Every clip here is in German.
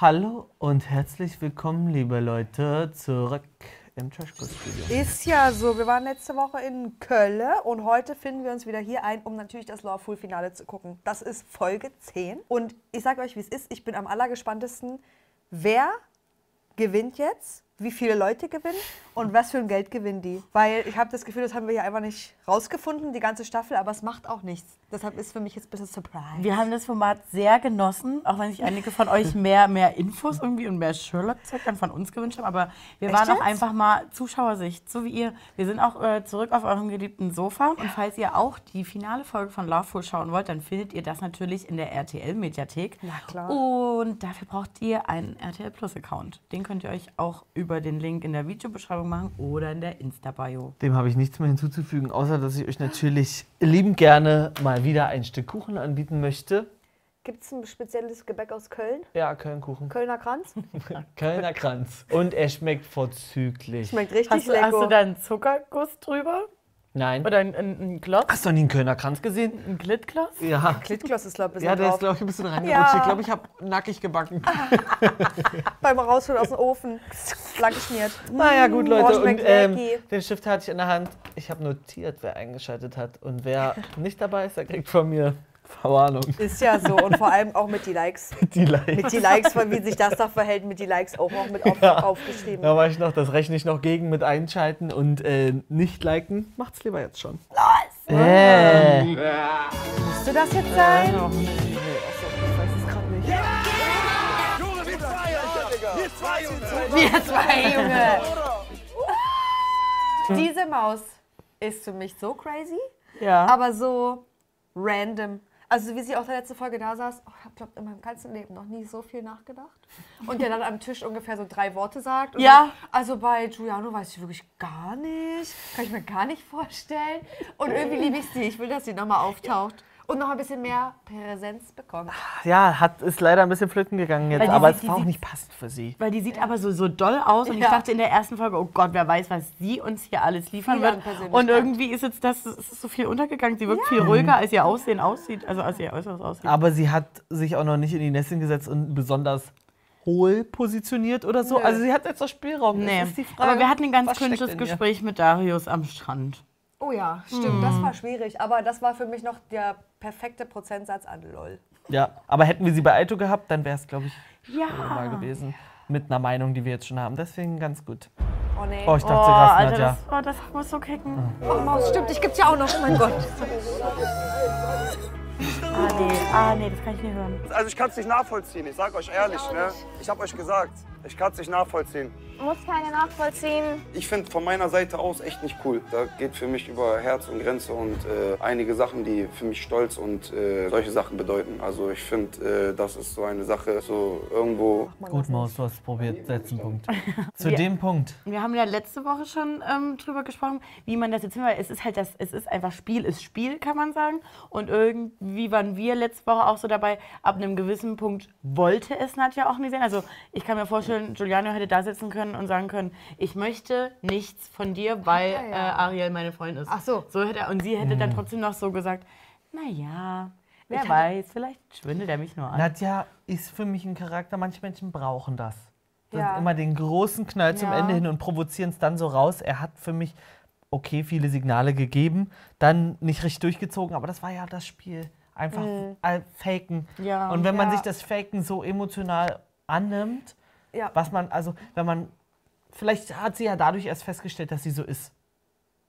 Hallo und herzlich willkommen, liebe Leute, zurück im Trashkurs-Studio. Ist ja so. Wir waren letzte Woche in Köln und heute finden wir uns wieder hier ein, um natürlich das Lawful-Finale zu gucken. Das ist Folge 10. Und ich sage euch, wie es ist. Ich bin am allergespanntesten. Wer gewinnt jetzt? Wie viele Leute gewinnen? Und was für ein Geld gewinnen die? Weil ich habe das Gefühl, das haben wir hier einfach nicht rausgefunden, die ganze Staffel, aber es macht auch nichts. Deshalb ist für mich jetzt ein bisschen Surprise. Wir haben das Format sehr genossen, auch wenn sich einige von euch mehr, mehr Infos irgendwie und mehr Sherlock-Zeug dann von uns gewünscht haben. Aber wir Echt waren auch jetzt? einfach mal Zuschauersicht, so wie ihr. Wir sind auch äh, zurück auf eurem geliebten Sofa. Und falls ihr auch die finale Folge von Loveful schauen wollt, dann findet ihr das natürlich in der RTL-Mediathek. Na klar. Und dafür braucht ihr einen RTL Plus-Account. Den könnt ihr euch auch über den Link in der Videobeschreibung machen oder in der Insta-Bio. Dem habe ich nichts mehr hinzuzufügen, außer dass ich euch natürlich liebend gerne mal wieder ein Stück Kuchen anbieten möchte. Gibt es ein spezielles Gebäck aus Köln? Ja, Kölnkuchen. Kölner Kranz? Kölner Kranz. Und er schmeckt vorzüglich. Schmeckt richtig Hast du, lecker. hast du da einen Zuckerguss drüber? Nein. Oder einen, einen, einen Klotz? Hast du noch nie einen Kölner Kranz gesehen? Ein Glittkloss? Ja. Klitkloss ist, glaube ich, Ja, ein der ist, bisschen glaube ich, ein bisschen reingerutscht. Ja. Ich glaube, ich habe nackig gebacken. Beim Rausholen aus dem Ofen. Lang geschmiert. Naja, gut, Oh, Leute. Und ähm, den Stift hatte ich in der Hand. Ich habe notiert, wer eingeschaltet hat. Und wer nicht dabei ist, der kriegt von mir Verwarnung. Ist ja so. Und vor allem auch mit die Likes. Die Likes. Mit die Likes, von wie sich das da verhält, mit die Likes auch noch mit auf, Ja. aufgeschrieben. Da war ich noch, das rechne ich noch gegen mit einschalten und äh, nicht liken. Macht's lieber jetzt schon. Los! Äh. Müsste das jetzt sein? Ja, Ich weiß es gerade nicht. Wir zwei, Junge. Diese Maus ist für mich so crazy, Ja. aber so random. Also wie sie auch in der letzten Folge da saß, oh, ich habe glaub, in meinem ganzen Leben noch nie so viel nachgedacht. Und der dann am Tisch ungefähr so drei Worte sagt. Und Ja. Dann, also bei Giuliano weiß ich wirklich gar nicht. Kann ich mir gar nicht vorstellen. Und irgendwie liebe ich sie. Ich will, dass sie nochmal auftaucht. Und noch ein bisschen mehr Präsenz bekommt. Ja, hat, ist leider ein bisschen flöten gegangen jetzt, aber sieht- es war auch sieht- nicht passend für sie. Weil die sieht aber so, so doll aus und ich Ja. dachte in der ersten Folge, oh Gott, wer weiß, was sie uns hier alles liefern wird. Und irgendwie ist jetzt das es ist so viel untergegangen. Sie wirkt viel ruhiger, als ihr Aussehen aussieht, also als ihr Äußeres aussieht. Aber sie hat sich auch noch nicht in die Nesseln gesetzt und besonders hohl positioniert oder so. Nö. Also sie hat jetzt noch Spielraum. nee. Das ist die Frage, aber wir hatten ein ganz cringes ihr? Gespräch mit Darius am Strand. Oh ja, stimmt, das war schwierig. Aber das war für mich noch der perfekte Prozentsatz an LOL. Ja, aber hätten wir sie bei Aito gehabt, dann wäre es, glaube ich, Ja. normal gewesen. Mit einer Meinung, die wir jetzt schon haben. Deswegen ganz gut. Oh nee. Oh, ich Oh, dachte gerade, Alter, Nadja. das, oh, das muss so kicken. Oh, Maus, stimmt, ich gibt's ja auch noch. Oh mein Gott. Ah, nee, ah, nee, das kann ich nicht hören. Also ich kann es nicht nachvollziehen, ich sag euch ehrlich, ne? Ich hab euch gesagt, ich kann es nicht nachvollziehen. Muss keine nachvollziehen. Ich finde von meiner Seite aus echt nicht cool. Da geht für mich über Herz und Grenze und äh, einige Sachen, die für mich Stolz und äh, solche Sachen bedeuten. Also ich finde, äh, das ist so eine Sache, so irgendwo Gut, Maus, du hast es probiert. Letzten Punkt. Zu Wir- dem Punkt. Wir haben ja letzte Woche schon ähm, drüber gesprochen, wie man das jetzt hin, weil es ist halt das, es ist einfach Spiel ist Spiel, kann man sagen. Und irgendwie waren wir letzte Woche auch so dabei, ab einem gewissen Punkt wollte es Nadja auch nicht sein. Also ich kann mir vorstellen, Giuliano hätte da sitzen können und sagen können, ich möchte nichts von dir, weil er ja. äh, Ariel meine Freundin ist. Ach so. so hätte er, und sie hätte Mhm. dann trotzdem noch so gesagt, naja, wer Ich hatte- weiß, vielleicht schwindelt er mich nur an. Nadja ist für mich ein Charakter, manche Menschen brauchen das. Das Ja. Immer den großen Knall zum Ja. Ende hin und provozieren es dann so raus. Er hat für mich, okay, viele Signale gegeben, dann nicht richtig durchgezogen, aber das war ja das Spiel. Einfach äh, faken. Ja. und wenn man Ja. sich das Faken so emotional annimmt, Ja. was man, also wenn man, vielleicht hat sie ja dadurch erst festgestellt, dass sie so ist.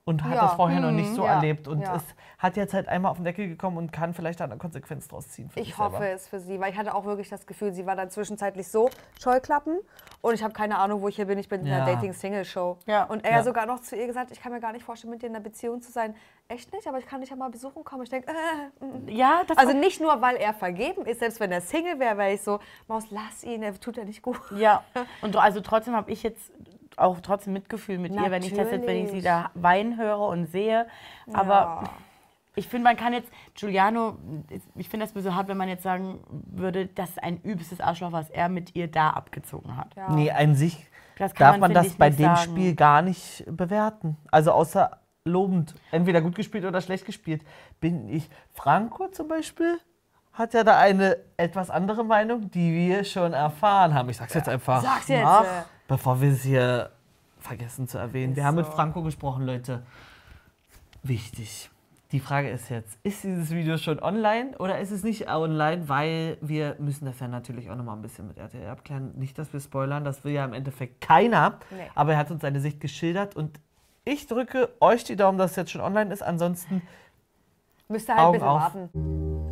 Und hat Ja. das vorher noch nicht so Ja. erlebt und Ja. ist, hat jetzt halt einmal auf den Deckel gekommen und kann vielleicht da eine Konsequenz draus ziehen. für sich Ich hoffe selber. es für sie, weil ich hatte auch wirklich das Gefühl, sie war dann zwischenzeitlich so Scheuklappen und ich habe keine Ahnung, wo ich hier bin. Ich bin in einer Dating-Single-Show. Ja. Und er Ja. sogar noch zu ihr gesagt, ich kann mir gar nicht vorstellen, mit dir in einer Beziehung zu sein. Echt nicht, aber ich kann dich ja mal besuchen kommen. Ich denke, äh, mm. ja, das also nicht nur, weil er vergeben ist, selbst wenn er Single wäre, wäre ich so, Maus, lass ihn, er tut ja nicht gut. Ja, und so- also trotzdem habe ich jetzt auch trotzdem Mitgefühl mit ihr, wenn ich das jetzt, wenn ich sie da weinen höre und sehe. Aber Ja. ich finde, man kann jetzt, Giuliano, ich finde das ein bisschen hart, wenn man jetzt sagen würde, das ist ein übelstes Arschloch, was er mit ihr da abgezogen hat. Ja. Nee, an sich Das kann darf man, man das bei dem sagen. Spiel gar nicht bewerten. Also außer lobend. Entweder gut gespielt oder schlecht gespielt. Bin ich Franco zum Beispiel? hat ja da eine etwas andere Meinung, die wir schon erfahren haben. Ich sag's jetzt einfach. Sag's jetzt, nach, äh. Bevor wir es hier vergessen zu erwähnen. Wir haben mit Franco gesprochen, Leute. Wichtig. Die Frage ist jetzt, ist dieses Video schon online oder ist es nicht online? Weil wir müssen das ja natürlich auch nochmal ein bisschen mit RTL abklären. Nicht, dass wir spoilern, das will ja im Endeffekt keiner. Nee. Aber er hat uns seine Sicht geschildert und ich drücke euch die Daumen, dass es jetzt schon online ist. Ansonsten Müsst ihr halt ein Augen bisschen auf. warten.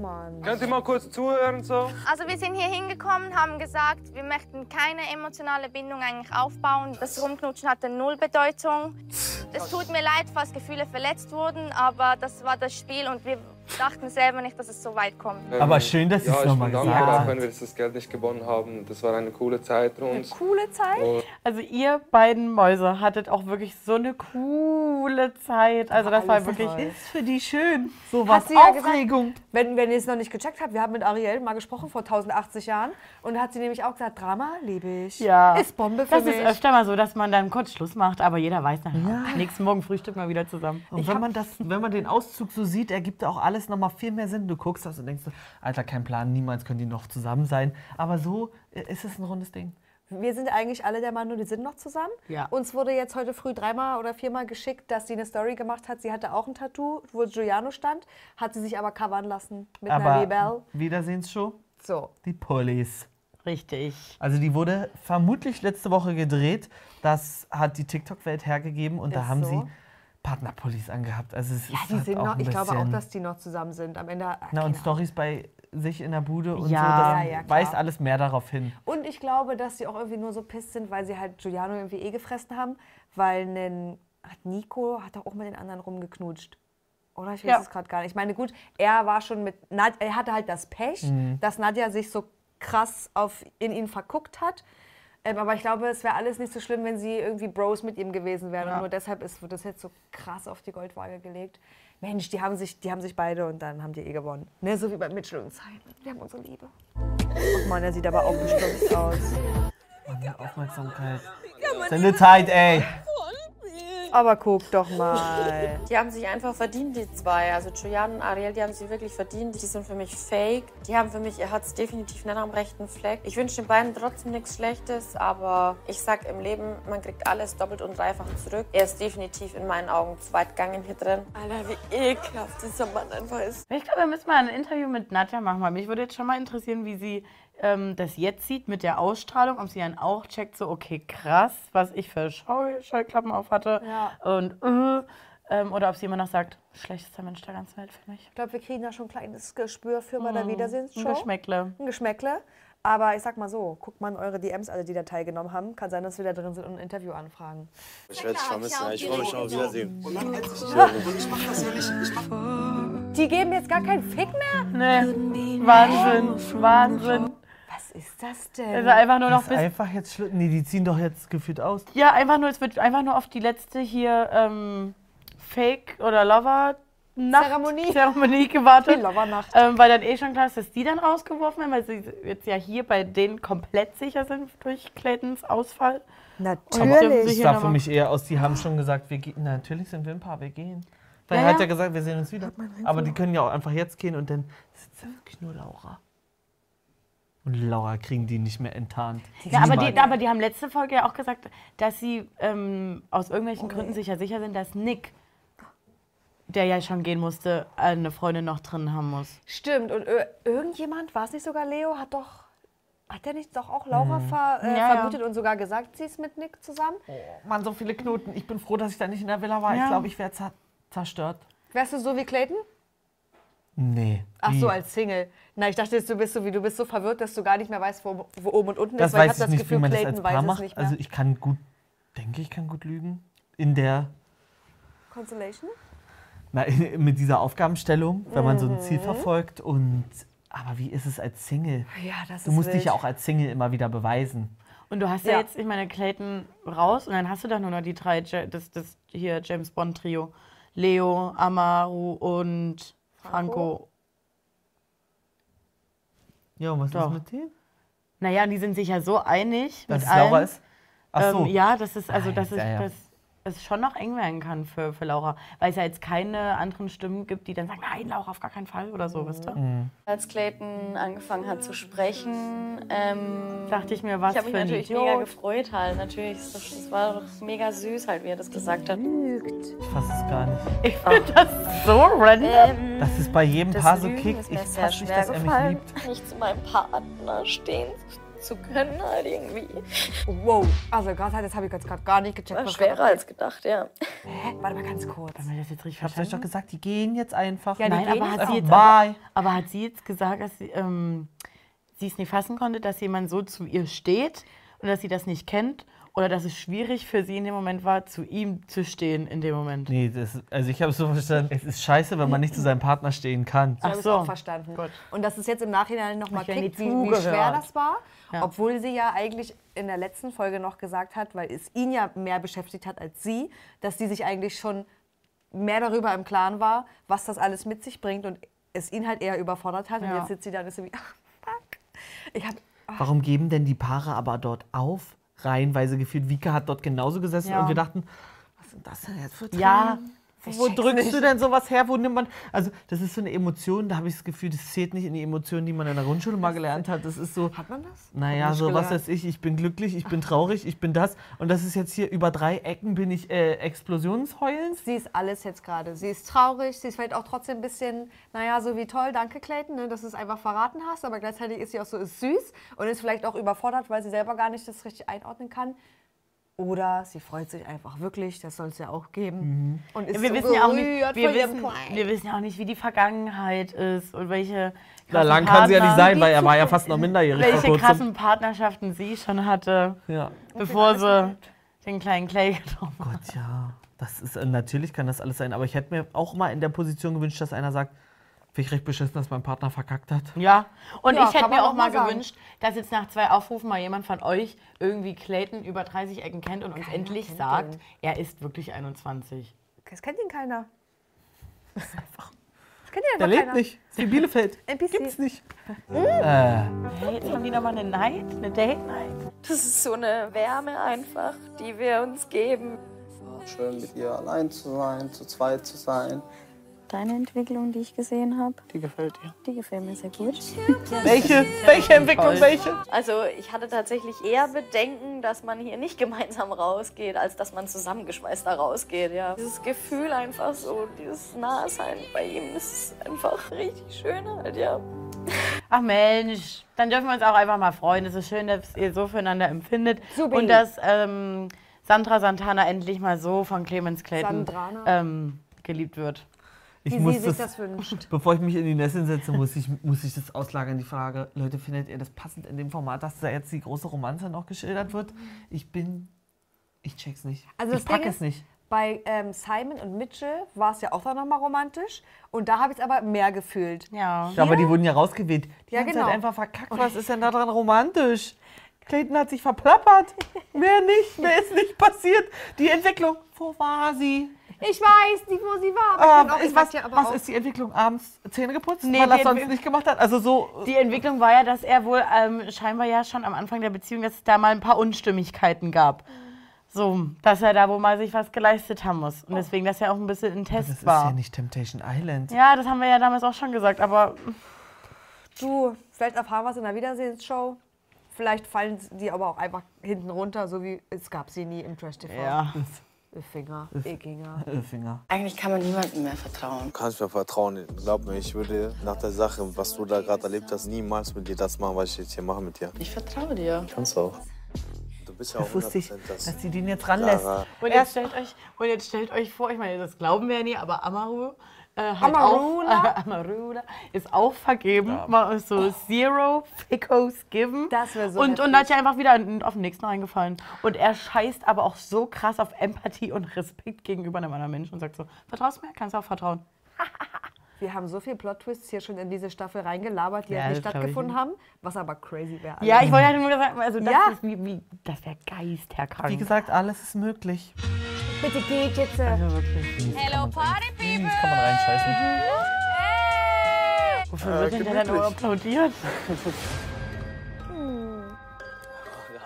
Och man. Könnt ihr mal kurz zuhören so? Also wir sind hier hingekommen, haben gesagt, wir möchten keine emotionale Bindung eigentlich aufbauen. Das Rumknutschen hatte null Bedeutung. Es tut mir leid, falls Gefühle verletzt wurden, aber das war das Spiel und wir dachten selber nicht, dass es so weit kommt. Aber schön, dass ja, sie's ich noch mal bin gesagt dankbar, hat. auch wenn wir das Geld nicht gewonnen haben. Das war eine coole Zeit für uns. Coole Zeit. Und Also ihr beiden Mäuse hattet auch wirklich so eine coole Zeit. Also das war Alles wirklich. toll. Ist für die schön. So was ja gesagt. Aufregung. Wenn, wenn ihr es noch nicht gecheckt habt, wir haben mit Ariel mal gesprochen vor 1080 Jahren und da hat sie nämlich auch gesagt, Drama liebe ich. Ja. Ist Bombe für Das mich. ist öfter mal so, dass man dann kurz Schluss macht, aber jeder weiß nachher. Nächsten Morgen frühstückt man wieder zusammen. Und wenn man, das, wenn man den Auszug so sieht, ergibt auch alles nochmal viel mehr Sinn. Du guckst das und denkst, so, Alter, kein Plan, niemals können die noch zusammen sein. Aber so äh, ist es ein rundes Ding. Wir sind eigentlich alle der Meinung, die sind noch zusammen. Ja. Uns wurde jetzt heute früh dreimal oder viermal geschickt, dass sie eine Story gemacht hat. Sie hatte auch ein Tattoo, wo Giuliano stand, hat sie sich aber covern lassen mit einer Aber Libelle. Wiedersehensshow, So. die Police. Richtig. Also die wurde vermutlich letzte Woche gedreht. Das hat die TikTok-Welt hergegeben und da Ist haben so. sie Partnerpullis angehabt. Also es Ja, ist die halt sind auch noch, ich glaube auch, dass die noch zusammen sind. Am Ende. Na, und Stories bei sich in der Bude und Ja. so, Ja, ja, klar. weist alles mehr darauf hin. Und ich glaube, dass sie auch irgendwie nur so pisst sind, weil sie halt Giuliano irgendwie eh gefressen haben, weil nen, hat Nico hat doch auch mit den anderen rumgeknutscht. Oder ich weiß Ja. es gerade gar nicht. Ich meine, gut, er war schon mit, Nad er hatte halt das Pech, dass Nadja sich so krass auf, in ihn verguckt hat. Ähm, aber ich glaube, es wäre alles nicht so schlimm, wenn sie irgendwie Bros mit ihm gewesen wären. Und nur deshalb ist, wird das jetzt so krass auf die Goldwaage gelegt. Mensch, die haben sich, die haben sich beide und dann haben die eh gewonnen. Ne, so wie bei Mitchell und Simon. Wir haben unsere Liebe. Och Mann, er sieht aber auch bestürzt aus. Mann, die Aufmerksamkeit. Seine Zeit, ey. Aber guck doch mal. Die haben sich einfach verdient, die zwei. Also Julian und Ariel, die haben sich wirklich verdient. Die sind für mich fake. Die haben für mich, er hat es definitiv nicht am rechten Fleck. Ich wünsche den beiden trotzdem nichts Schlechtes, aber ich sag im Leben, man kriegt alles doppelt und dreifach zurück. Er ist definitiv in meinen Augen zu weit gegangen hier drin. Alter, wie ekelhaft dieser Mann einfach ist. Ich glaube, wir müssen mal ein Interview mit Nadja machen, weil mich würde jetzt schon mal interessieren, wie sie ähm, das jetzt sieht mit der Ausstrahlung, ob sie dann auch checkt, so, okay, krass, was ich für Scheu Scheuklappen auf hatte. Ja. Und, äh, ähm, oder ob sie immer noch sagt, schlechtester Mensch der ganzen Welt für mich. Ich glaube, wir kriegen da schon ein kleines Gespür für bei der Ein Wiedersehensshow. Geschmäckle. Ein Geschmäckle. Aber ich sag mal so, guckt mal in eure DMs, alle, die da teilgenommen haben. Kann sein, dass wir da drin sind und ein Interview anfragen. Ich werde dich vermissen. ja. Ich freue mich schon auf Wiedersehen. Die geben jetzt gar keinen Fick mehr? Nee, Wahnsinn, Wahnsinn. Was ist das denn? Also einfach nur noch Das ist bis einfach jetzt schlimm. Nee, die ziehen doch jetzt gefühlt aus. Ja, einfach nur, es wird einfach nur auf die letzte hier ähm, Fake oder Lover Nacht Zeremonie. Zeremonie gewartet. Die Lovernacht. Ähm, weil dann eh schon klar ist, dass die dann rausgeworfen werden, weil sie jetzt ja hier bei denen komplett sicher sind durch Claytons Ausfall. Natürlich. Sicher sah für mich eher aus, die haben schon gesagt, wir gehen. Natürlich sind wir ein Paar, wir gehen. Weil Ja, er hat ja. ja gesagt, wir sehen uns wieder. Aber die können ja auch einfach jetzt gehen und dann sitzt ja wirklich nur Laura. Und Laura kriegen die nicht mehr enttarnt. Ja, aber die, aber die haben letzte Folge ja auch gesagt, dass sie ähm, aus irgendwelchen Gründen sicher sicher sind, dass Nick, der ja schon gehen musste, eine Freundin noch drin haben muss. Stimmt. Und ir- irgendjemand, war es nicht sogar Leo, hat doch. Hat der nicht doch auch Laura ver, äh, Ja, ja. vermutet und sogar gesagt, sie ist mit Nick zusammen? Mann, so viele Knoten. Ich bin froh, dass ich da nicht in der Villa war. Ja. Ich glaube, ich wäre zer zerstört. Wärst du so wie Clayton? Nee. Ach Wie? so, als Single. Na, ich dachte, jetzt, du bist so wie du bist so verwirrt, dass du gar nicht mehr weißt, wo, wo oben und unten das ist, weil ich weiß habe ich das nicht, wie Gefühl, man das Clayton als weiß Paar es macht. nicht mehr. Also ich kann gut, denke ich, kann gut lügen. In der, Consolation? na, mit dieser Aufgabenstellung, wenn man so ein Mhm. Ziel verfolgt. Und aber wie ist es als Single? Ja, das Du ist musst dich wild. ja auch als Single immer wieder beweisen. Und du hast ja, Ja. jetzt, ich meine, Clayton raus und dann hast du doch nur noch die drei, das, das hier James Bond Trio. Leo, Amaru und Franco. Ja, und was Doch. ist mit denen? Naja, die sind sich ja so einig Dass mit es Laura allen. ist? Ach so. Ähm, ja, das ist, also das ja, ist, ja. das, es schon noch eng werden kann für, für Laura. Weil es ja jetzt keine anderen Stimmen gibt, die dann sagen, nein, Laura, auf gar keinen Fall oder so, wisst ihr? Als Clayton angefangen hat zu sprechen, ähm, Dachte ich mir, was ich habe mich für ein natürlich Idiot. mega gefreut halt. Natürlich, das war doch mega süß halt, wie er das gesagt hat. Ich fasse es gar nicht. Ich finde das so random. Ähm, Das ist bei jedem Paar so kickt. Ich fasse nicht, dass er mich gefallen, liebt. nicht zu meinem Partner stehen zu können halt irgendwie. Wow. Also gerade jetzt habe ich jetzt gerade gar nicht gecheckt. War was schwerer als gedacht, ja. Hä? Warte mal ganz kurz. Haben wir das jetzt richtig Ich hab's euch doch gesagt, die gehen jetzt einfach. Ja, die Nein, gehen aber jetzt hat, sie jetzt aber, aber hat sie jetzt gesagt, dass sie ähm, sie es nicht fassen konnte, dass jemand so zu ihr steht und dass sie das nicht kennt? Oder dass es schwierig für sie in dem Moment war, zu ihm zu stehen in dem Moment? Nee, das, also ich habe es so verstanden, es ist scheiße, wenn man nicht zu seinem Partner stehen kann. Ich habe es so. auch verstanden. Und dass es jetzt im Nachhinein nochmal Hab kickt, wie, wie schwer das war. Ja. Obwohl sie ja eigentlich in der letzten Folge noch gesagt hat, weil es ihn ja mehr beschäftigt hat als sie, dass sie sich eigentlich schon mehr darüber im Klaren war, was das alles mit sich bringt und es ihn halt eher überfordert hat. Und Ja. jetzt sitzt sie da und ist so wie, ach, fuck. Ich habe Warum geben denn die Paare aber dort auf? Reihenweise gefühlt. Vika hat dort genauso gesessen Ja. und wir dachten, was sind das denn jetzt für Tränen? Ja, Wo drückst du denn sowas her? Wo nimmt man. Also, das ist so eine Emotion, da habe ich das Gefühl, das zählt nicht in die Emotionen, die man in der Grundschule mal gelernt hat. Das ist so. Hat man das? Naja, so was gelernt. weiß ich, ich bin glücklich, ich bin traurig, ich bin das. Und das ist jetzt hier über drei Ecken bin ich äh, explosionsheulend. Sie ist alles jetzt gerade. Sie ist traurig, sie ist vielleicht auch trotzdem ein bisschen, naja, so wie toll, danke Clayton, ne, dass du es einfach verraten hast, aber gleichzeitig ist sie auch so ist süß und ist vielleicht auch überfordert, weil sie selber gar nicht das richtig einordnen kann. Oder sie freut sich einfach wirklich, das soll es ja auch geben. Und ist wir so wissen ja auch nicht, wir wissen, wir wissen ja auch nicht, wie die Vergangenheit ist und welche Na, krassen lang kann sie ja nicht sein, weil er war ja fast noch minderjährig welche krassen Partnerschaften sie schon hatte, Ja. bevor sie den kleinen Clay getroffen hat. Gott, ja. Das ist, äh, natürlich kann das alles sein, aber ich hätte mir auch mal in der Position gewünscht, dass einer sagt, finde ich recht beschissen, dass mein Partner verkackt hat. Ja, und Ja, ich hätte mir auch mal sagen. gewünscht, dass jetzt nach zwei Aufrufen mal jemand von euch irgendwie Clayton über 30 Ecken kennt und uns endlich kennt sagt, ihn. er ist wirklich 21. Das kennt ihn keiner. Das kennt ihn Der einfach lebt keiner. nicht. Ist wie Bielefeld. NPC. Gibt's nicht. Hey, jetzt haben die nochmal eine Night, eine Date Night. Das ist so eine Wärme einfach, die wir uns geben. Schön mit ihr allein zu sein, zu zweit zu sein. Deine Entwicklung, die ich gesehen habe, Die gefällt dir. die gefällt mir sehr gut. Welche? Welche Entwicklung? Welche? Also ich hatte tatsächlich eher Bedenken, dass man hier nicht gemeinsam rausgeht, als dass man zusammengeschweißt da rausgeht. Ja. Dieses Gefühl einfach so, dieses Nahsein bei ihm, das ist einfach richtig schön halt, ja. Ach Mensch, dann dürfen wir uns auch einfach mal freuen. Es ist schön, dass ihr so füreinander empfindet Subi. und dass ähm, Sandra Santana endlich mal so von Clemens Clayton Sandrana. ähm, geliebt wird. Ich Wie muss sie sich das, das wünscht. bevor ich mich in die Nesseln setze, muss ich, muss ich das auslagern, die Frage. Leute, findet ihr das passend in dem Format, dass da jetzt die große Romanze noch geschildert wird? Ich bin. Ich check's nicht. Also das ich pack Ding es ist, nicht. Bei ähm, Simon und Mitchell war es ja auch dann nochmal romantisch. Und da habe ich es aber mehr gefühlt. Ja. Ja, aber die wurden ja rausgewählt. Die Ja, haben genau. halt einfach verkackt. Was ist denn da dran romantisch? Clayton hat sich verplappert. Mehr nicht, mehr ist nicht passiert. Die Entwicklung, wo war sie? Ich weiß nicht, wo sie war. Aber ich bin auch, ist, ich was sag ja aber was auch, ist die Entwicklung? Abends Zähne geputzt, Nee, weil er es sonst nicht gemacht hat? Also so. Die Entwicklung war ja, dass er wohl ähm, scheinbar ja schon am Anfang der Beziehung, dass es da mal ein paar Unstimmigkeiten gab. So, dass er da wohl mal sich was geleistet haben muss. Und deswegen, dass er auch ein bisschen ein Test Das ist war. ja nicht Temptation Island. Ja, das haben wir ja damals auch schon gesagt, aber du, vielleicht erfahren wir es in der Wiedersehensshow. Vielleicht fallen die aber auch einfach hinten runter, so wie es gab sie nie im Trash TV. ja. Finger, Ekinger. Äh, Finger. Eigentlich kann man niemandem mehr vertrauen. Du kannst mir vertrauen. Glaub mir, ich würde nach der Sache, was du da gerade erlebt hast, niemals mit dir das machen, was ich jetzt hier mache mit dir. Ich vertraue dir. Kannst du auch. Du bist ja auch Das wusste ich, 100% das. dass sie den jetzt ranlässt. Und jetzt, stellt euch, und jetzt stellt euch vor, ich meine, das glauben wir ja nie, aber Amaru äh, halt Amarula? Auch, Amarula ist auch vergeben. Mal so Zero Fickos given. Das wäre so und, heftig. und da hat ja einfach wieder auf den nächsten eingefallen. Und er scheißt aber auch so krass auf Empathie und Respekt gegenüber einem anderen Menschen und sagt so, vertraust mir, kannst du auch vertrauen. Wir haben so viele Plot-Twists hier schon in diese Staffel reingelabert, die Ja, halt nicht stattgefunden haben, was aber crazy wäre. Ja, ich wollte halt nur sagen, also das, Ja. ist wie, wie, das wäre geisterkrank. Wie gesagt, alles ist möglich. Bitte geht jetzt. äh, also wirklich. Hello, Party People! Das kann man reinscheißen. Wofür wird denn der dann nur applaudiert?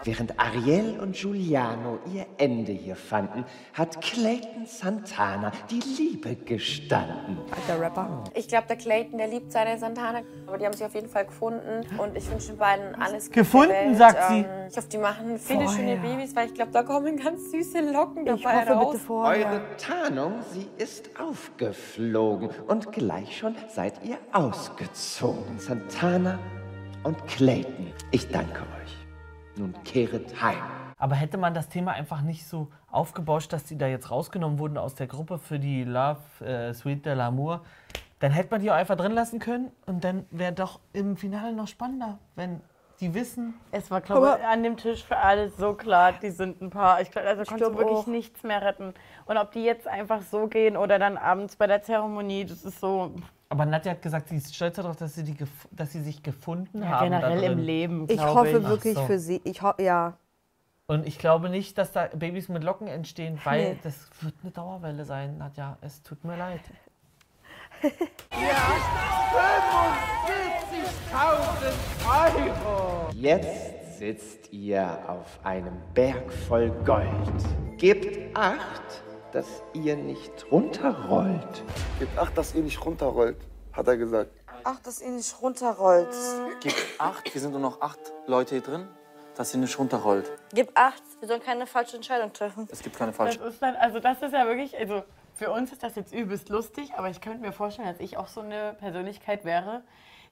Während Ariel und Giuliano ihr Ende hier fanden, hat Clayton Santana die Liebe gestanden. Der Rapper. Ich glaube, der Clayton, der liebt seine Santana. Aber die haben sich auf jeden Fall gefunden. Und ich wünsche den beiden alles Gute Gefunden, sagt sie. Ähm, ich hoffe, die machen viele Vorher. schöne Babys, weil ich glaube, da kommen ganz süße Locken Ich dabei hoffe raus. bitte vorher. Eure Tarnung, sie ist aufgeflogen und gleich schon seid ihr ausgezogen. Santana und Clayton, ich danke euch. Nun kehret heim. Aber hätte man das Thema einfach nicht so aufgebauscht, dass die da jetzt rausgenommen wurden aus der Gruppe für die Love äh, Suite de l'Amour, dann hätte man die auch einfach drin lassen können und dann wäre doch im Finale noch spannender, wenn die wissen. Es war, glaube ich, an dem Tisch für alle so klar, die sind ein Paar. Ich glaube, also konntest du wirklich auch. nichts mehr retten. Und ob die jetzt einfach so gehen oder dann abends bei der Zeremonie, das ist so Aber Nadja hat gesagt, sie ist stolz darauf, dass sie, die gef- dass sie sich gefunden ja, haben. generell im. Leben, Ich hoffe ich. wirklich so. für sie. Ich ho ja. Und ich glaube nicht, dass da Babys mit Locken entstehen, weil Nee. das wird eine Dauerwelle sein, Nadja. Es tut mir leid. Jetzt sitzt ihr auf einem Berg voll Gold. Gebt acht, dass ihr nicht runterrollt. Gebt acht, dass ihr nicht runterrollt, hat er gesagt. Ach, dass ihr nicht runterrollt. Gib acht, wir sind nur noch acht Leute hier drin, dass sie nicht runterrollt. Gib acht, wir sollen keine falsche Entscheidung treffen. Es gibt keine Das falsche. ist dann, also das ist ja wirklich, also für uns ist das jetzt übelst lustig, aber ich könnte mir vorstellen, dass ich auch so eine Persönlichkeit wäre,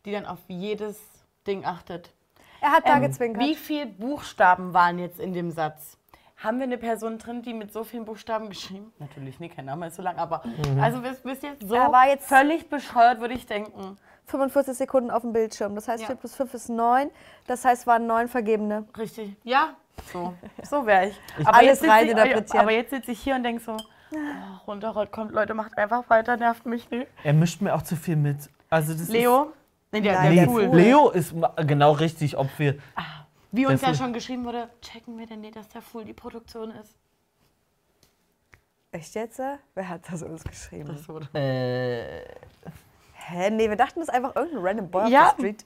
die dann auf jedes Ding achtet. Er hat da Ähm, gezwinkert. Wie viele Buchstaben waren jetzt in dem Satz? Haben wir eine Person drin, die mit so vielen Buchstaben geschrieben? Natürlich nicht, kein Name ist so lang, aber also wisst, wisst ihr, so Er war jetzt- völlig bescheuert, würde ich denken. 45 Sekunden auf dem Bildschirm. Das heißt, Ja. 4 plus 5 ist 9. Das heißt, waren 9 Vergebene. Richtig. Ja, so, so wäre ich. Alles sitze rein ich, interpretieren. aber jetzt sitze ich hier und denke so, oh, runterrollt, kommt, Leute, macht einfach weiter, nervt mich nicht. Er mischt mir auch zu viel mit. Also das Leo? Nee, der, Nein, der Ist, Fool. Leo, ist genau richtig, ob wir. Wie uns ja schon geschrieben wurde, checken wir denn nicht, dass der Fool die Produktion ist? Echt jetzt? Wer hat das uns geschrieben? Das wurde. Äh, Hä? Nee, wir dachten, das ist einfach irgendein random Boy Ja. auf der Street.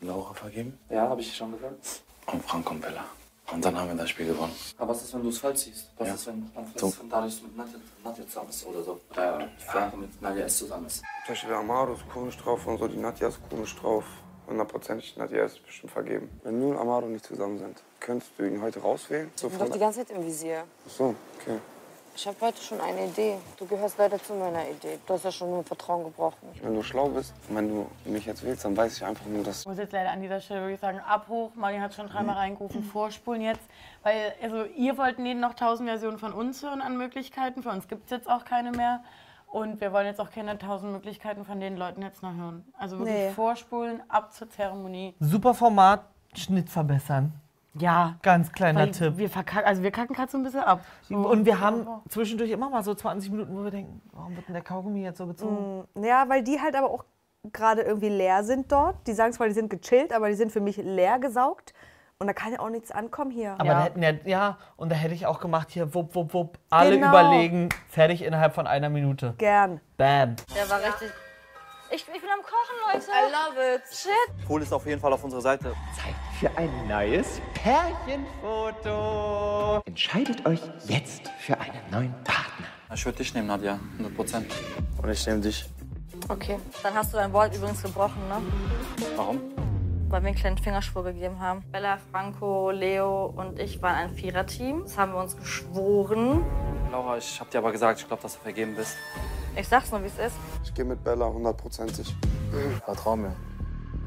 Laura vergeben Ja, habe ich schon gesagt. und Frank und Bella. Und dann haben wir das Spiel gewonnen. Aber was ist, wenn du es falsch siehst? Was Ja. ist, wenn, was So. ist, wenn Darius mit Nadja, Nadja zusammen ist oder so? Äh, Frank mit Nadja S zusammen ist. Zum Beispiel der Amaro ist komisch drauf und so, die Nadja ist komisch drauf. Hundertprozentig, Nadja ist bestimmt vergeben. Wenn du und Amaro nicht zusammen sind, könntest du ihn heute rauswählen? So Ich bin doch die ganze Zeit im Visier. Ach so, okay. Ich habe heute schon eine Idee. Du gehörst leider zu meiner Idee. Du hast ja schon nur Vertrauen gebrochen. Wenn du schlau bist und wenn du mich jetzt willst, dann weiß ich einfach nur, dass Ich muss jetzt leider an dieser Stelle wirklich sagen, Abbruch. Mali hat schon dreimal reingerufen, vorspulen jetzt. Weil, also, ihr wollten denen noch tausend Versionen von uns hören an Möglichkeiten. Für uns gibt es jetzt auch keine mehr. Und wir wollen jetzt auch keine tausend Möglichkeiten von den Leuten jetzt noch hören. Also wirklich Nee. vorspulen, ab zur Zeremonie. super Format, Schnitt verbessern. Ja. Ganz kleiner Weil Tipp. wir verkacken, also wir kacken gerade so ein bisschen ab. So. Und wir haben zwischendurch immer mal so 20 Minuten, wo wir denken, warum wird denn der Kaugummi jetzt so gezogen? Ja, weil die halt aber auch gerade irgendwie leer sind dort. Die sagen zwar, die sind gechillt, aber die sind für mich leer gesaugt. Und da kann ja auch nichts ankommen hier. Aber da hätten ja, ja, und da hätte ich auch gemacht, hier, wupp, wupp, wupp, alle Genau. überlegen, fertig innerhalb von einer Minute. Gern. Bam. Der war richtig. Ich, ich bin am Kochen, Leute. I love it. Shit. Pool ist auf jeden Fall auf unserer Seite. Zeit für ein neues Pärchenfoto. Entscheidet euch jetzt für einen neuen Partner. Ich würde dich nehmen, Nadja. 100 Prozent. Und ich nehme dich. Okay. Dann hast du dein Wort übrigens gebrochen, ne? Warum? Weil wir einen kleinen Fingerschwur gegeben haben. Bella, Franco, Leo und ich waren ein Viererteam. Das haben wir uns geschworen. Laura, ich habe dir aber gesagt, ich glaube, dass du vergeben bist. Ich sag's nur, wie es ist. ich gehe mit Bella hundertprozentig. Vertrau mir.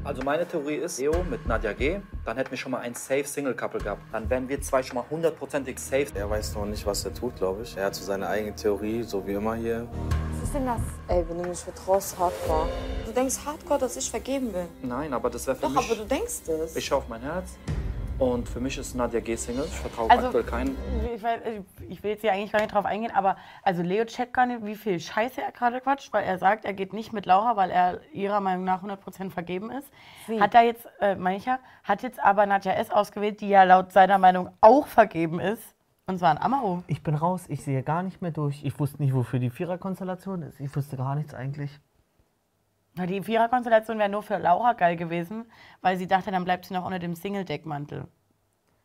Also meine Theorie ist, Leo mit Nadja G., dann hätten wir schon mal ein safe Single-Couple gehabt. Dann wären wir zwei schon mal hundertprozentig safe. Er weiß noch nicht, was er tut, glaube ich. Er hat so seine eigene Theorie, so wie immer hier. Was ist denn das? Ey, wenn du mich vertraust, Hardcore. Du denkst Hardcore, dass ich vergeben bin. Nein, aber das wäre für Doch, mich... aber du denkst es. Ich schaue auf mein Herz. Und für mich ist Nadja G. Single. Ich vertraue Also- aktuell keinen. Ich, weiß, ich will jetzt hier eigentlich gar nicht drauf eingehen, aber also Leo checkt gar nicht, wie viel Scheiße er gerade quatscht, weil er sagt, er geht nicht mit Laura, weil er ihrer Meinung nach 100% vergeben ist. Hat er jetzt, äh, mancher, hat jetzt aber Nadja S. ausgewählt, die ja laut seiner Meinung auch vergeben ist. Und zwar ein Amaro. Ich bin raus, ich sehe gar nicht mehr durch. Ich wusste nicht, wofür die Viererkonstellation ist. Ich wusste gar nichts eigentlich. Na, Die Viererkonstellation wäre nur für Laura geil gewesen, weil sie dachte, dann bleibt sie noch unter dem Single-Deckmantel.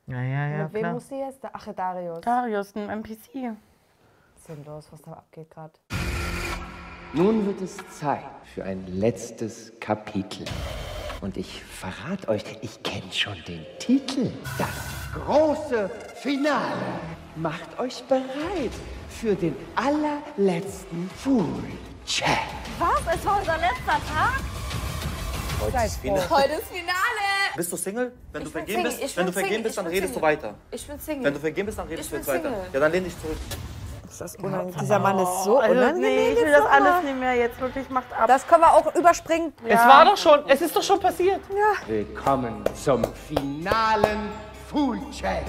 Ja, ja, ja, Mit wem klar. muss sie jetzt? Ach, Darius. Darius, ein NPC. Sinnlos, was da abgeht gerade. Nun wird es Zeit für ein letztes Kapitel. Und ich verrate euch, ich kenne schon den Titel. Das große Finale. Macht euch bereit für den allerletzten Food Check. Was? Es war unser letzter Tag? Heute ist Finale. Heute ist Finale. Bist du Single? Wenn du vergeben bist, wenn du vergeben bist, dann redest du weiter. Ich bin Single. Wenn du vergeben bist, dann redest du jetzt bin weiter. Single. Ja, dann lehn dich zurück. Ist das unangenehm? Dieser Mann ist so Also, unangenehm. nee, ich will das alles nicht mehr. Jetzt wirklich macht ab. Das können wir auch überspringen. Es war doch schon, es ist doch schon passiert. Ja. Willkommen zum finalen Food Check.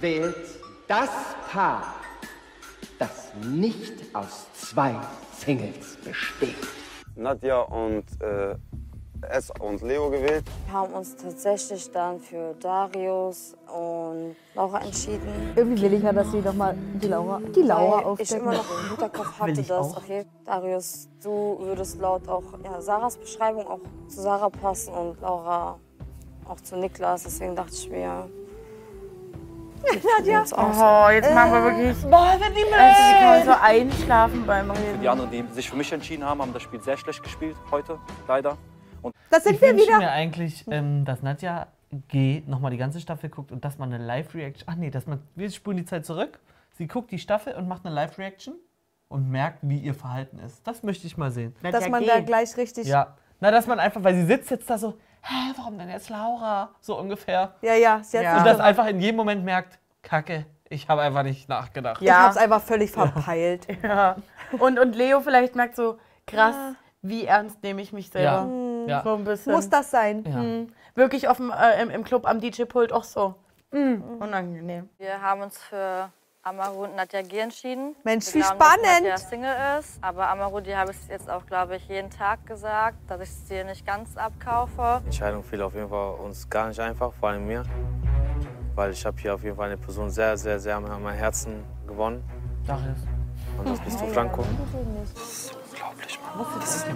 Wählt das Paar, das nicht aus zwei Singles besteht. Nadja und äh, S und Leo gewählt. Wir haben uns tatsächlich dann für Darius und Laura entschieden. Irgendwie will ich ja, dass sie doch mal die Laura, die Laura Weil ich immer aufdecken. noch im Hinterkopf hatte, dass, auch. okay, Darius, du würdest laut auch ja, Sarahs Beschreibung auch zu Sarah passen und Laura auch zu Niklas. Deswegen dachte ich mir, Nadja. Oh, jetzt machen wir wirklich. Boah, wenn die Also, wie kann man so einschlafen beim Für Reden? die anderen, die sich für mich entschieden haben, haben das Spiel sehr schlecht gespielt heute, leider. Und Das sind ich wir wünsche wieder. mir eigentlich, ähm, dass Nadja G nochmal die ganze Staffel guckt und dass man eine Live-Reaction. Ach nee, dass man. Wir spulen die Zeit zurück. Sie guckt die Staffel und macht eine Live-Reaction und merkt, wie ihr Verhalten ist. Das möchte ich mal sehen. Dass man da gleich richtig. Ja. Na, dass man einfach, weil sie sitzt jetzt da so, hä, warum denn jetzt Laura? So ungefähr. Ja, ja. Sie hat Und das einfach in jedem Moment merkt, Kacke, ich habe einfach nicht nachgedacht. Ich hab's einfach völlig verpeilt. Ja. Und, und Leo vielleicht merkt so, krass, wie ernst nehme ich mich selber. Ja. Ja. So ein bisschen. Muss das sein? Ja. Hm. Wirklich auf dem, äh, im, im Club am DJ-Pult auch so. Hm. Unangenehm. Wir haben uns für Amaru und Nadja G entschieden. Mensch, Wir wie glauben, dass spannend. Nadja Single ist. Aber Amaru, die habe ich jetzt auch, glaube ich, jeden Tag gesagt, dass ich es dir nicht ganz abkaufe. Die Entscheidung fiel auf jeden Fall uns gar nicht einfach, vor allem mir. Weil ich habe hier auf jeden Fall eine Person sehr, sehr, sehr an mein Herzen gewonnen. Darius. Und das bist du, Franco. Was ist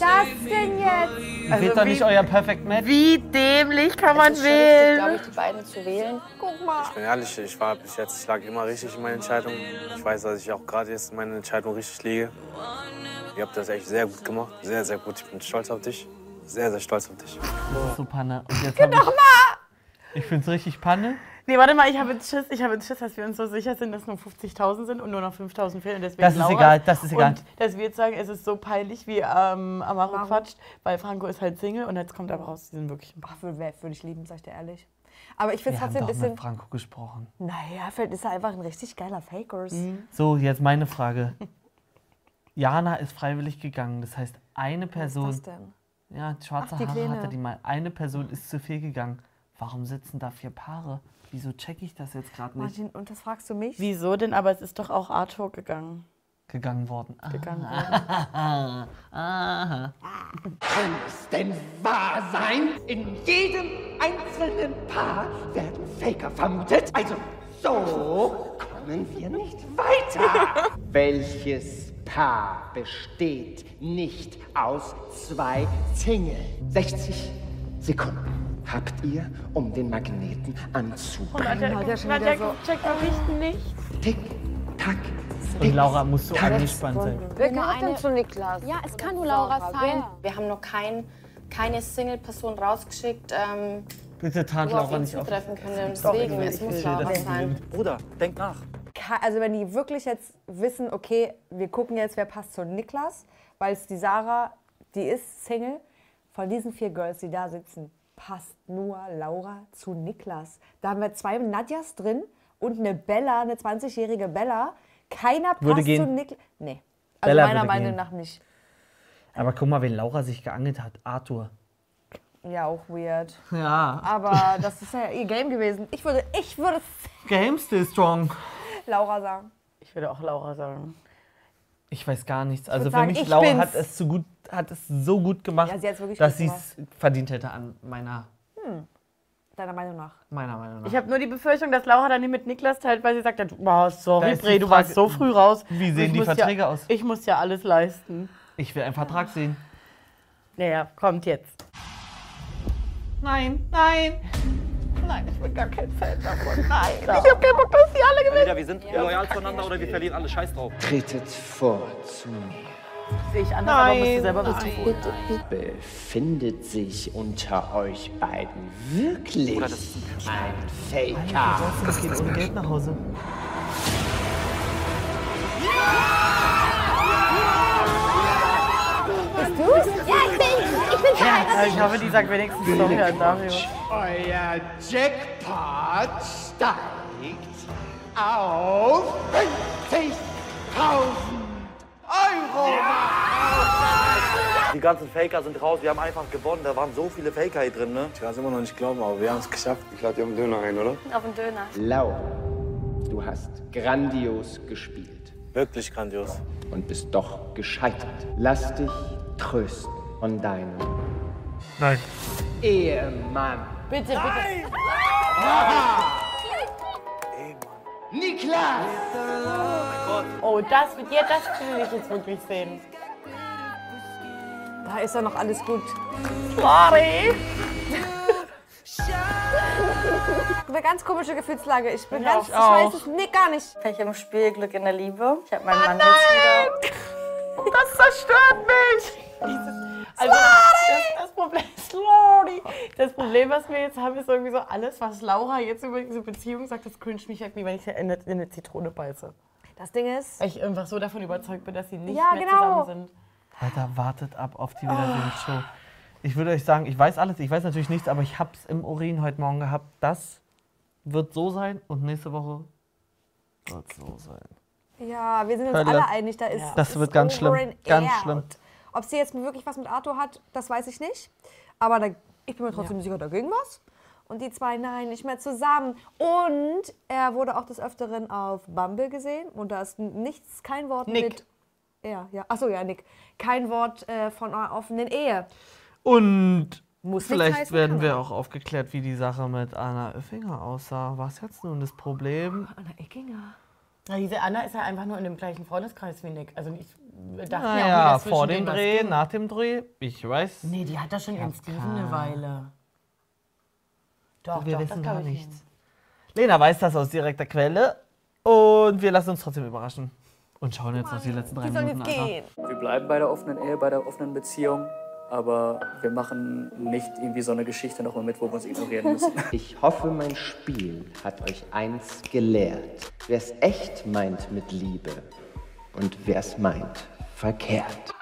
das denn jetzt? Ihr wählt doch nicht euer Perfect Match. Wie dämlich kann man ist richtig, glaube wählen? ich, die beiden zu wählen. Guck mal. Ich bin ehrlich, ich war bis jetzt, ich lag immer richtig in meinen Entscheidungen. Ich weiß, dass ich auch gerade jetzt in meiner Entscheidung richtig liege. Ihr habt das echt sehr gut gemacht, sehr, sehr gut. Ich bin stolz auf dich, sehr, sehr stolz auf dich. So Panne. Und jetzt ich, ich finde es richtig Panne. Nee, warte mal, ich habe jetzt Schiss, ich habe jetzt Schiss, dass wir uns so sicher sind, dass nur 50.000 sind und nur noch 5.000 fehlen. Und deswegen Das ist Laura. egal, das ist egal. Und dass wir jetzt sagen, es ist so peinlich, wie ähm, Amaro quatscht, weil Franco ist halt Single und jetzt kommt aber raus, die sind wirklich... Ach, würde, würde ich lieben, sag ich dir ehrlich. Aber ich finde es trotzdem ein doch mit bisschen. Franco gesprochen. Naja, vielleicht ist er einfach ein richtig geiler Fakers. So, jetzt meine Frage. Jana ist freiwillig gegangen. Das heißt, eine Person. Was ist das denn? Ja, schwarze Ach, Haare Kleine. hatte die mal. Eine Person ist zu viel gegangen. Warum sitzen da vier Paare? Wieso checke ich das jetzt gerade nicht? Martin, und das fragst du mich? Wieso denn? Aber es ist doch auch Arthur gegangen. Gegangen worden. Gegangen worden. Aha. Kann es denn wahr sein? In jedem einzelnen Paar werden Faker vermutet. Also so kommen wir nicht weiter. Welches Paar besteht nicht aus zwei Single? 60 Sekunden habt ihr, um den Magneten anzubringen. Nadja schon Nadja checkt wirklich nicht. Tick, tack, Und Laura muss so angespannt sein. Wer gehört denn zu Niklas? Ja, es kann nur Laura sein. Wir haben noch kein, keine Single-Person rausgeschickt, ähm, Bitte auf Laura nicht auf. zutreffen können. Deswegen, es muss Laura sein. Bruder, denk nach. Also wenn die wirklich jetzt wissen, okay, wir gucken jetzt, wer passt zu Niklas, weil es die Sarah, die ist Single, von diesen vier Girls, die da sitzen, passt nur Laura zu Niklas. Da haben wir zwei Nadjas drin und eine Bella, eine 20-jährige Bella. Keiner passt Würde zu gehen. Niklas. Nee. Also Bella meiner würde Meinung gehen. nach nicht. Aber guck mal, wen Laura sich geangelt hat. Arthur. Ja, auch weird. Ja. Aber das ist ja ihr Game gewesen. Ich würde, ich würde Game still strong. Laura sagen. Ich würde auch Laura sagen. Ich weiß gar nichts. Also für sagen, mich, ich Laura bin's. hat es, so gut, hat es so gut gemacht, Ja, sie dass sie es verdient hätte an meiner, Deiner Meinung nach. meiner Meinung nach. Ich habe nur die Befürchtung, dass Laura dann nicht mit Niklas teilt, weil sie sagt, oh, sorry, Bre, du warst so früh raus. wie sehen die Verträge ja, aus? Ich muss ja alles leisten. Ich will einen Vertrag sehen. Naja, kommt jetzt. Nein, nein. Nein, ich bin gar kein Fan davon. Nein, ich hab keinen Bock, dass die alle Entweder wir sind loyal zueinander oder wir verlieren alle Scheiß drauf. Tretet vor zu mir. Sehe ich anders, aber musst du selber wissen. Befindet sich unter euch beiden wirklich Bruder, das ist ein Faker? Das geht ohne Geld nach Hause. Bist du's? Ja, ich bin. Ich bin Ja, ich hoffe, die sagt wenigstens doch ja, Dario. Euer Jackpot steigt auf 50.000 Euro. Die ganzen Faker sind raus, wir haben einfach gewonnen. Da waren so viele Faker hier drin, ne? Ich kann es immer noch nicht glauben, aber wir haben es geschafft. Ich lade dir einen Döner ein, oder? Auf den Döner. Laura, du hast grandios gespielt Wirklich grandios. und bist doch gescheitert. Lass dich trösten von deinem Nein. Ehemann. Bitte, bitte. Niklas! Oh, das, ja, das will ich jetzt wirklich sehen. Da ist ja noch alles gut. Sorry. Eine ganz komische Gefühlslage. Ich bin Ja, ganz, ich ich weiß es nee, gar nicht. Ich im Spiel Glück in der Liebe. Ich habe meinen Mann jetzt wieder. Das zerstört mich. Also, das, das Problem, Slowly. Das Problem, was wir jetzt haben, ist irgendwie so alles, was Laura jetzt über diese Beziehung sagt, das cringe mich irgendwie, wenn ich in eine, in eine Zitrone beiße. Das Ding ist, Weil ich einfach so davon überzeugt bin, dass sie nicht Ja, mehr genau. zusammen sind. Alter, wartet ab auf die Wiedersehensshow. Ich würde euch sagen, ich weiß alles, ich weiß natürlich nichts, aber ich hab's im Urin heute Morgen gehabt. Das wird so sein und nächste Woche wird so sein. ja, wir sind uns Hölle. alle einig, da ist Das ist wird ganz schlimm, ganz out. schlimm. Ob sie jetzt wirklich was mit Arthur hat, das weiß ich nicht. Aber da, ich bin mir trotzdem sicher, da ging was. Und die zwei, nein, nicht mehr zusammen. Und er wurde auch des Öfteren auf Bumble gesehen. Und da ist nichts, kein Wort Nick. mit. Ja, ja. Achso, ja, Nick. Kein Wort äh, von einer offenen Ehe. Und Muss vielleicht heißen, werden wir auch aufgeklärt, wie die Sache mit Anna Oeffinger aussah. Was jetzt nun das Problem? Anna Eckinger. Ja, diese Anna ist ja einfach nur in dem gleichen Freundeskreis wie Nick. Also ich dachte ja auch, Naja, dass zwischen vor dem Dreh, ging. nach dem Dreh, ich weiß. Nee, die hat da schon ihren Steven eine Weile. Doch, wir doch, wissen das gar nichts. Lena weiß das aus direkter Quelle und wir lassen uns trotzdem überraschen. Und schauen jetzt noch die letzten drei Die Minuten an. gehen. Wir bleiben bei der offenen Ehe, bei der offenen Beziehung. Aber wir machen nicht irgendwie so eine Geschichte nochmal mit, wo wir uns ignorieren müssen. Ich hoffe, mein Spiel hat euch eins gelehrt. Wer es echt meint mit Liebe und wer es meint verkehrt.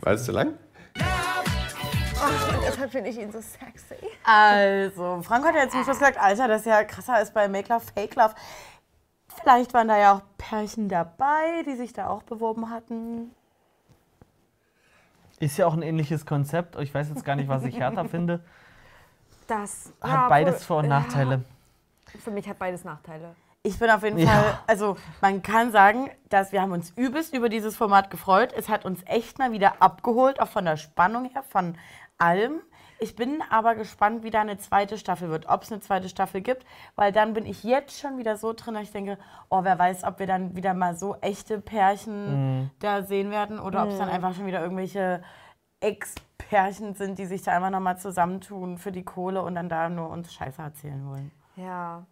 War es zu lang? Oh, deshalb finde ich ihn so sexy. Also, Frank hat ja zum Schluss gesagt, Alter, das ist ja krasser als bei Make Love, Fake Love. Vielleicht waren da ja auch Pärchen dabei, die sich da auch beworben hatten. Ist ja auch ein ähnliches Konzept. Ich weiß jetzt gar nicht, was ich härter finde. Das Hat ja, beides Vor- und ja. Nachteile. Für mich hat beides Nachteile. Ich bin auf jeden Ja. Fall, also man kann sagen, dass wir haben uns übelst über dieses Format gefreut. Es hat uns echt mal wieder abgeholt, auch von der Spannung her, von allem. Ich bin aber gespannt, wie da eine zweite Staffel wird, ob es eine zweite Staffel gibt, weil dann bin ich jetzt schon wieder so drin, dass ich denke, oh, wer weiß, ob wir dann wieder mal so echte Pärchen Mhm. da sehen werden oder ob es dann Mhm. einfach schon wieder irgendwelche Ex-Pärchen sind, die sich da einfach nochmal zusammentun für die Kohle und dann da nur uns Scheiße erzählen wollen. Ja.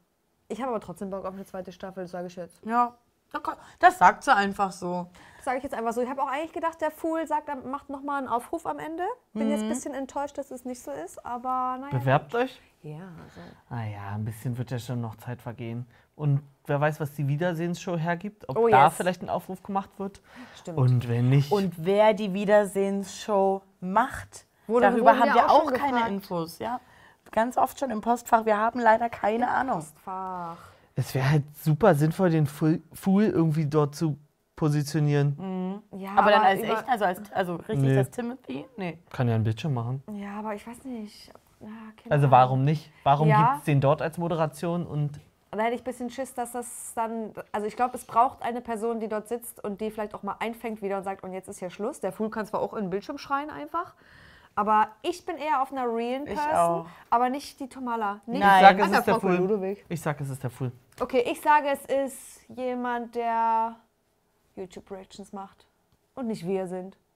Ich habe aber trotzdem Bock auf eine zweite Staffel, sage ich jetzt. Ja, das sagt sie einfach so. Das sage ich jetzt einfach so. Ich habe auch eigentlich gedacht, der Fool sagt, er macht nochmal einen Aufruf am Ende. Bin jetzt ein Mhm. bisschen enttäuscht, dass es nicht so ist, aber naja. Bewerbt euch? Ja, also. Naja, ein bisschen wird ja schon noch Zeit vergehen. Und wer weiß, was die Wiedersehensshow hergibt, ob Oh, da yes. vielleicht ein Aufruf gemacht wird. Stimmt. Und wenn nicht. Und wer die Wiedersehensshow macht, Wurde- darüber haben wir auch auch keine gefragt. Infos. Ja, ganz oft schon im Postfach. Wir haben leider keine Ahnung. Postfach. es wäre halt super sinnvoll, den Fool irgendwie dort zu positionieren. Ja, aber, dann als echt, also, als, also richtig Nee. als Timothy? Nee. Kann ja ein Bildschirm machen. Ja, aber ich weiß nicht. Ja, keine Also warum nicht? Warum Ja. gibt es den dort als Moderation und Und da hätte ich ein bisschen Schiss, dass das dann. Also ich glaube, es braucht eine Person, die dort sitzt und die vielleicht auch mal einfängt wieder und sagt, und jetzt ist hier Schluss. Der Fool kann zwar auch in den Bildschirm schreien einfach. Aber ich bin eher auf einer realen Ich Person, auch. aber nicht die Tomala. Nicht Ich sage, es ist der Fool. Ludwig. Ich sage, es ist der Fool. Okay, ich sage, es ist jemand, der YouTube-Reactions macht. Und nicht wir sind.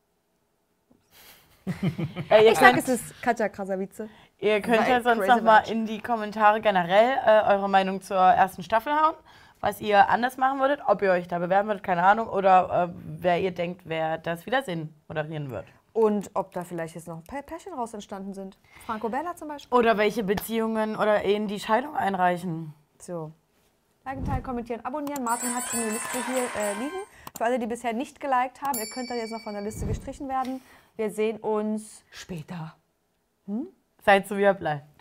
Äh, ihr Ich sage, könnt- es ist Katja Krasavice. Ihr könnt ja sonst Crazy noch mal Vibes. in die Kommentare generell äh, eure Meinung zur ersten Staffel hauen. Was ihr anders machen würdet, ob ihr euch da bewerben würdet, keine Ahnung. Oder äh, wer ihr denkt, wer das wieder Sinn moderieren wird. Und ob da vielleicht jetzt noch ein paar Pärchen raus entstanden sind. Franco Bella zum Beispiel. Oder welche Beziehungen oder Ehen die Scheidung einreichen. So. Liken, teilen, kommentieren, abonnieren. Martin hat schon eine Liste hier äh, liegen. Für alle, die bisher nicht geliked haben, ihr könnt dann jetzt noch von der Liste gestrichen werden. Wir sehen uns später. Seid so, wie ihr bleibt.